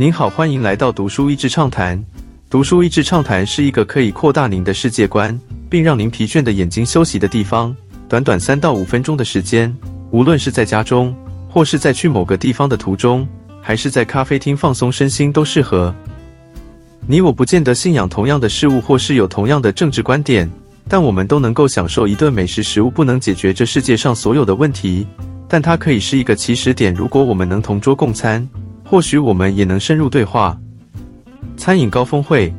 您好，欢迎来到读书益智畅谈。读书益智畅谈是一个可以扩大您的世界观，并让您疲倦的眼睛休息的地方。短短三到五分钟的时间，无论是在家中，或是在去某个地方的途中，还是在咖啡厅放松身心，都适合。你我不见得信仰同样的事物，或是有同样的政治观点，但我们都能够享受一顿美食。食物不能解决这世界上所有的问题，但它可以是一个起始点。如果我们能同桌共餐，或许我们也能深入对话。餐饮高峰会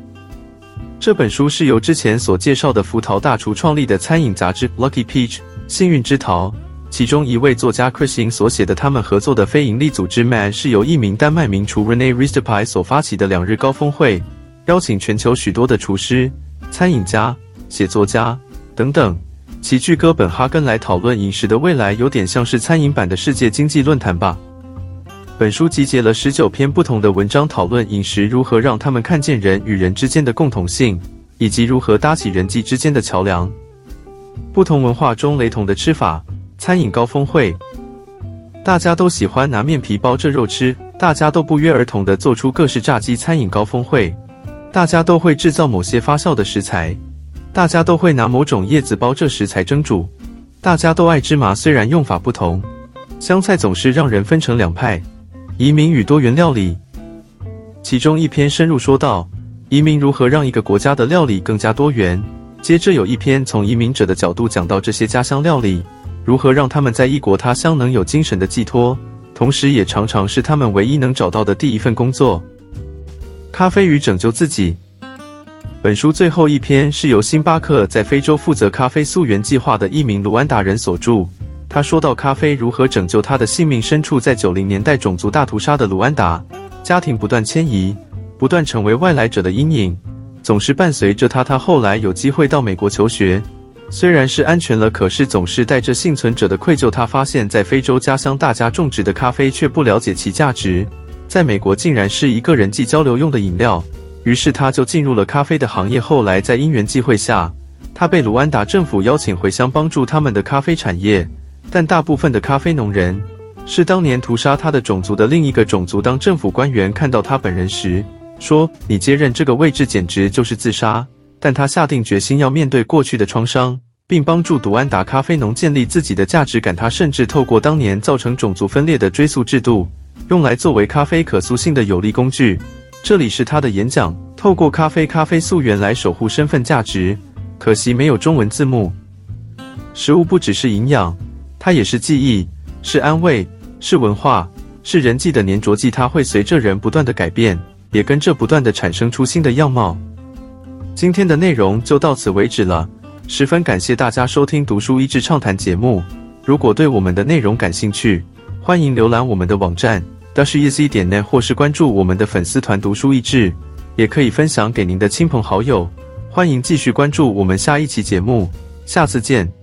这本书是由之前所介绍的福桃大厨创立的餐饮杂志《Lucky Peach》幸运之桃，其中一位作家 Christine 所写的。他们合作的非营利组织 Man 是由一名丹麦名厨 Rene r i s t e p i 所发起的两日高峰会，邀请全球许多的厨师、餐饮家、写作家等等齐聚哥本哈根来讨论饮食的未来，有点像是餐饮版的世界经济论坛吧。本书集结了十九篇不同的文章，讨论饮食如何让他们看见人与人之间的共同性，以及如何搭起人际之间的桥梁。不同文化中雷同的吃法，餐饮高峰会，大家都喜欢拿面皮包着肉吃，大家都不约而同地做出各式炸鸡。餐饮高峰会，大家都会制造某些发酵的食材，大家都会拿某种叶子包着食材蒸煮，大家都爱芝麻，虽然用法不同。香菜总是让人分成两派。移民与多元料理，其中一篇深入说到移民如何让一个国家的料理更加多元。接着有一篇从移民者的角度讲到这些家乡料理如何让他们在异国他乡能有精神的寄托，同时也常常是他们唯一能找到的第一份工作。咖啡与拯救自己。本书最后一篇是由星巴克在非洲负责咖啡溯源计划的一名卢安达人所著。他说到咖啡如何拯救他的性命。身处在九零年代种族大屠杀的卢安达，家庭不断迁移，不断成为外来者的阴影，总是伴随着他。他后来有机会到美国求学，虽然是安全了，可是总是带着幸存者的愧疚。他发现，在非洲家乡大家种植的咖啡，却不了解其价值，在美国竟然是一个人际交流用的饮料。于是他就进入了咖啡的行业。后来在因缘际会下，他被卢安达政府邀请回乡，帮助他们的咖啡产业。但大部分的咖啡农人是当年屠杀他的种族的另一个种族。当政府官员看到他本人时，说：“你接任这个位置简直就是自杀。”但他下定决心要面对过去的创伤，并帮助杜安达咖啡农建立自己的价值感。他甚至透过当年造成种族分裂的追溯制度，用来作为咖啡可塑性的有力工具。这里是他的演讲：透过咖啡咖啡溯源来守护身份价值。可惜没有中文字幕。食物不只是营养。它也是记忆，是安慰，是文化，是人际的粘着剂。它会随着人不断的改变，也跟着不断的产生出新的样貌。今天的内容就到此为止了，十分感谢大家收听读书益智畅谈节目。如果对我们的内容感兴趣，欢迎浏览我们的网站 dashiz 点 net，或是关注我们的粉丝团读书益智，也可以分享给您的亲朋好友。欢迎继续关注我们下一期节目，下次见。